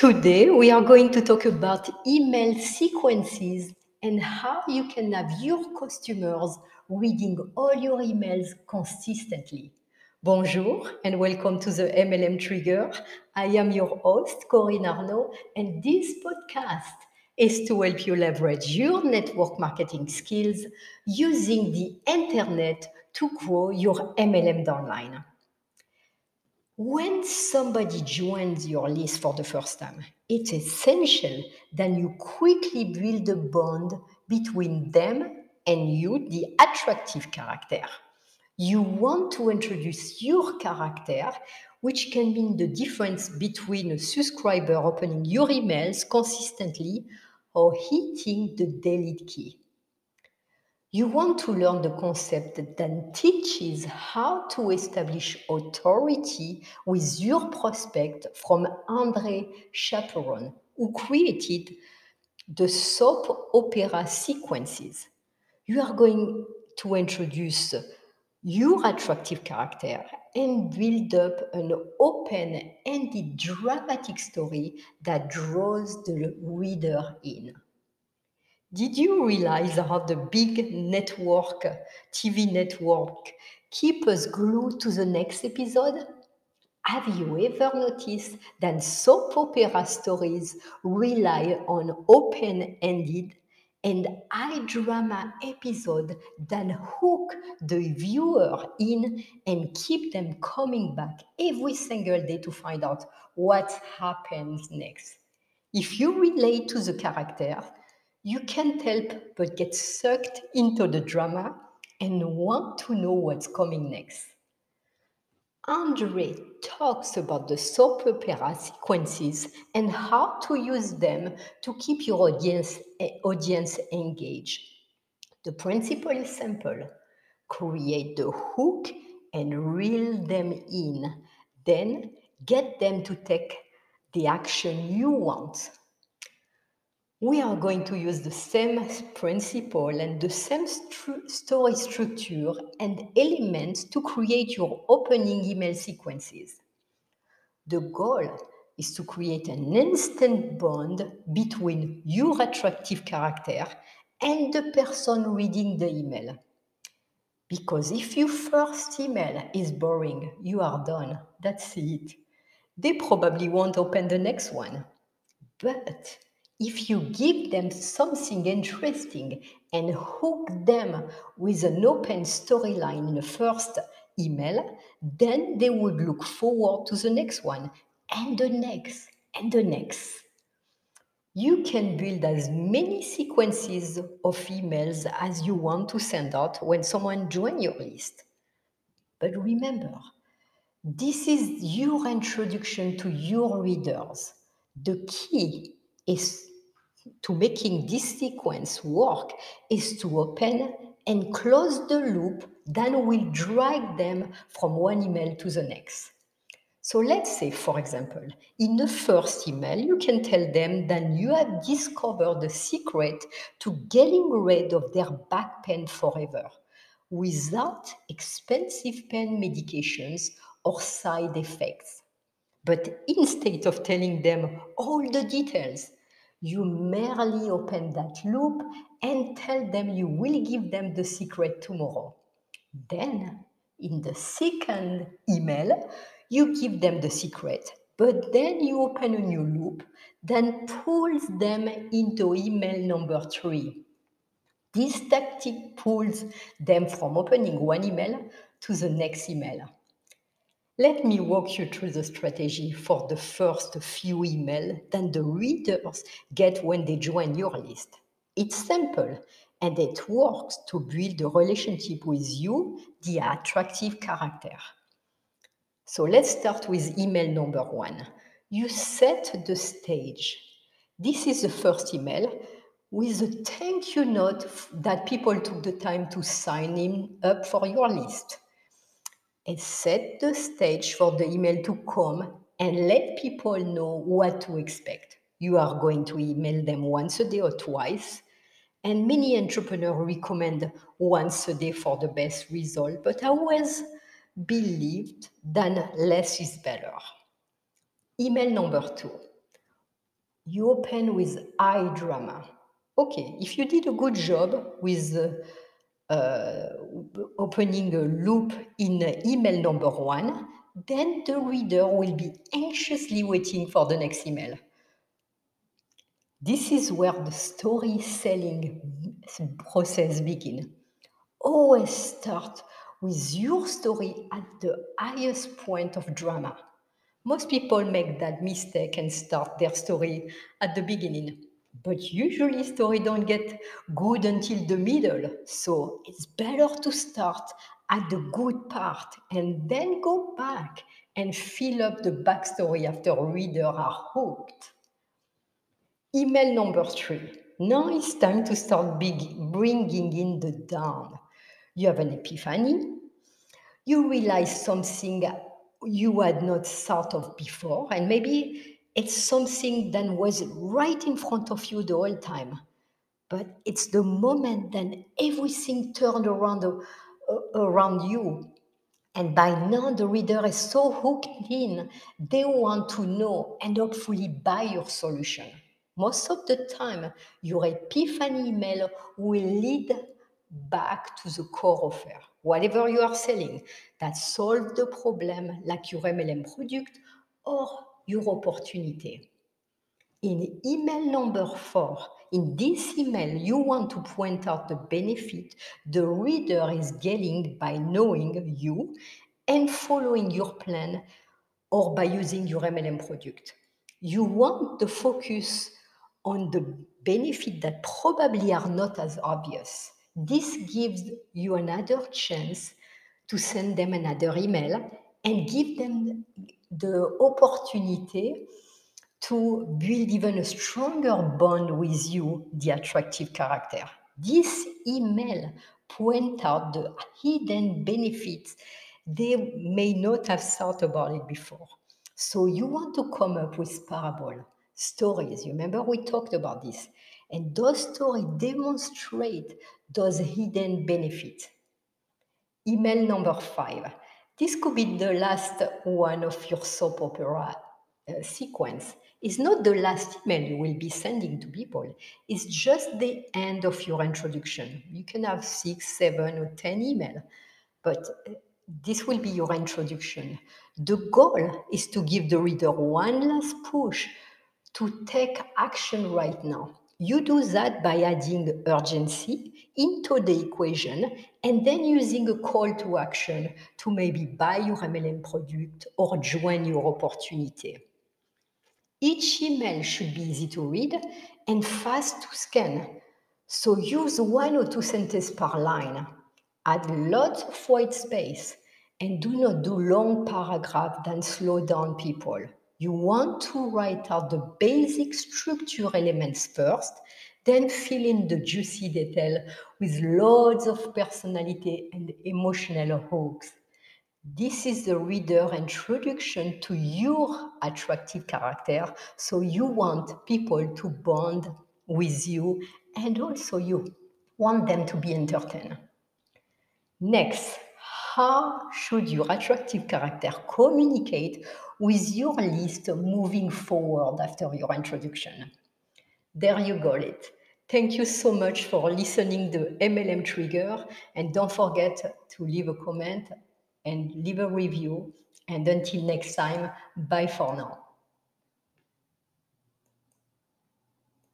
Today, we are going to talk about email sequences and how you can have your customers reading all your emails consistently. Bonjour and welcome to the MLM Trigger. I am your host, Corinne Arnaud, and this podcast is to help you leverage your network marketing skills using the internet to grow your MLM downline. When somebody joins your list for the first time, it's essential that you quickly build a bond between them and you, the attractive character. You want to introduce your character, which can mean the difference between a subscriber opening your emails consistently or hitting the delete key. You want to learn the concept that teaches how to establish authority with your prospect from Andre Chaperon, who created the soap opera sequences. You are going to introduce your attractive character and build up an open ended dramatic story that draws the reader in. Did you realize how the big network, TV network, keep us glued to the next episode? Have you ever noticed that soap opera stories rely on open ended and high drama episode that hook the viewer in and keep them coming back every single day to find out what happens next. If you relate to the character, you can't help but get sucked into the drama and want to know what's coming next. Andre talks about the soap opera sequences and how to use them to keep your audience, audience engaged. The principle is simple create the hook and reel them in, then get them to take the action you want we are going to use the same principle and the same story structure and elements to create your opening email sequences. The goal is to create an instant bond between your attractive character and the person reading the email. Because if your first email is boring, you are done. That's it. They probably won't open the next one. But if you give them something interesting and hook them with an open storyline in the first email, then they would look forward to the next one and the next and the next. You can build as many sequences of emails as you want to send out when someone joins your list. But remember, this is your introduction to your readers. The key is to making this sequence work is to open and close the loop that will drag them from one email to the next. So let's say, for example, in the first email, you can tell them that you have discovered the secret to getting rid of their back pain forever without expensive pain medications or side effects. But instead of telling them all the details, you merely open that loop and tell them you will give them the secret tomorrow. Then, in the second email, you give them the secret, but then you open a new loop, then pulls them into email number three. This tactic pulls them from opening one email to the next email. Let me walk you through the strategy for the first few emails that the readers get when they join your list. It's simple and it works to build a relationship with you, the attractive character. So let's start with email number one. You set the stage. This is the first email with a thank you note that people took the time to sign in up for your list and set the stage for the email to come and let people know what to expect. You are going to email them once a day or twice. And many entrepreneurs recommend once a day for the best result, but I always believed that less is better. Email number two You open with I drama. Okay, if you did a good job with uh, Uh, opening a loop in email number one, then the reader will be anxiously waiting for the next email. This is where the story selling process begins. Always start with your story at the highest point of drama. Most people make that mistake and start their story at the beginning. But usually story don't get good until the middle. So it's better to start at the good part and then go back and fill up the backstory after reader are hooked. Email number three. Now it's time to start big, bringing in the down. You have an epiphany. You realize something you had not thought of before, and maybe it's something that was right in front of you the whole time. But it's the moment then everything turned around uh, around you. And by now, the reader is so hooked in, they want to know and hopefully buy your solution. Most of the time, your epiphany email will lead back to the core offer. Whatever you are selling that solve the problem like your MLM product or your opportunity. In email number four, in this email, you want to point out the benefit the reader is getting by knowing you and following your plan or by using your MLM product. You want the focus on the benefit that probably are not as obvious. This gives you another chance to send them another email and give them the opportunity to build even a stronger bond with you, the attractive character. This email point out the hidden benefits they may not have thought about it before. So you want to come up with parable stories. You remember we talked about this. And those stories demonstrate those hidden benefits. Email number five. This could be the last one of your soap opera uh, sequence. It's not the last email you will be sending to people. It's just the end of your introduction. You can have six, seven, or ten email, but uh, this will be your introduction. The goal is to give the reader one last push to take action right now. You do that by adding urgency into the equation and then using a call to action to maybe buy your MLM product or join your opportunity. Each email should be easy to read and fast to scan. So use one or two sentences per line. Add lots of white space and do not do long paragraphs that slow down people. You want to write out the basic structure elements first, then fill in the juicy detail with loads of personality and emotional hooks. This is the reader introduction to your attractive character. So you want people to bond with you and also you want them to be entertained. Next, how should your attractive character communicate with your list moving forward after your introduction. There you got it. Thank you so much for listening to MLM Trigger and don't forget to leave a comment and leave a review. And until next time, bye for now.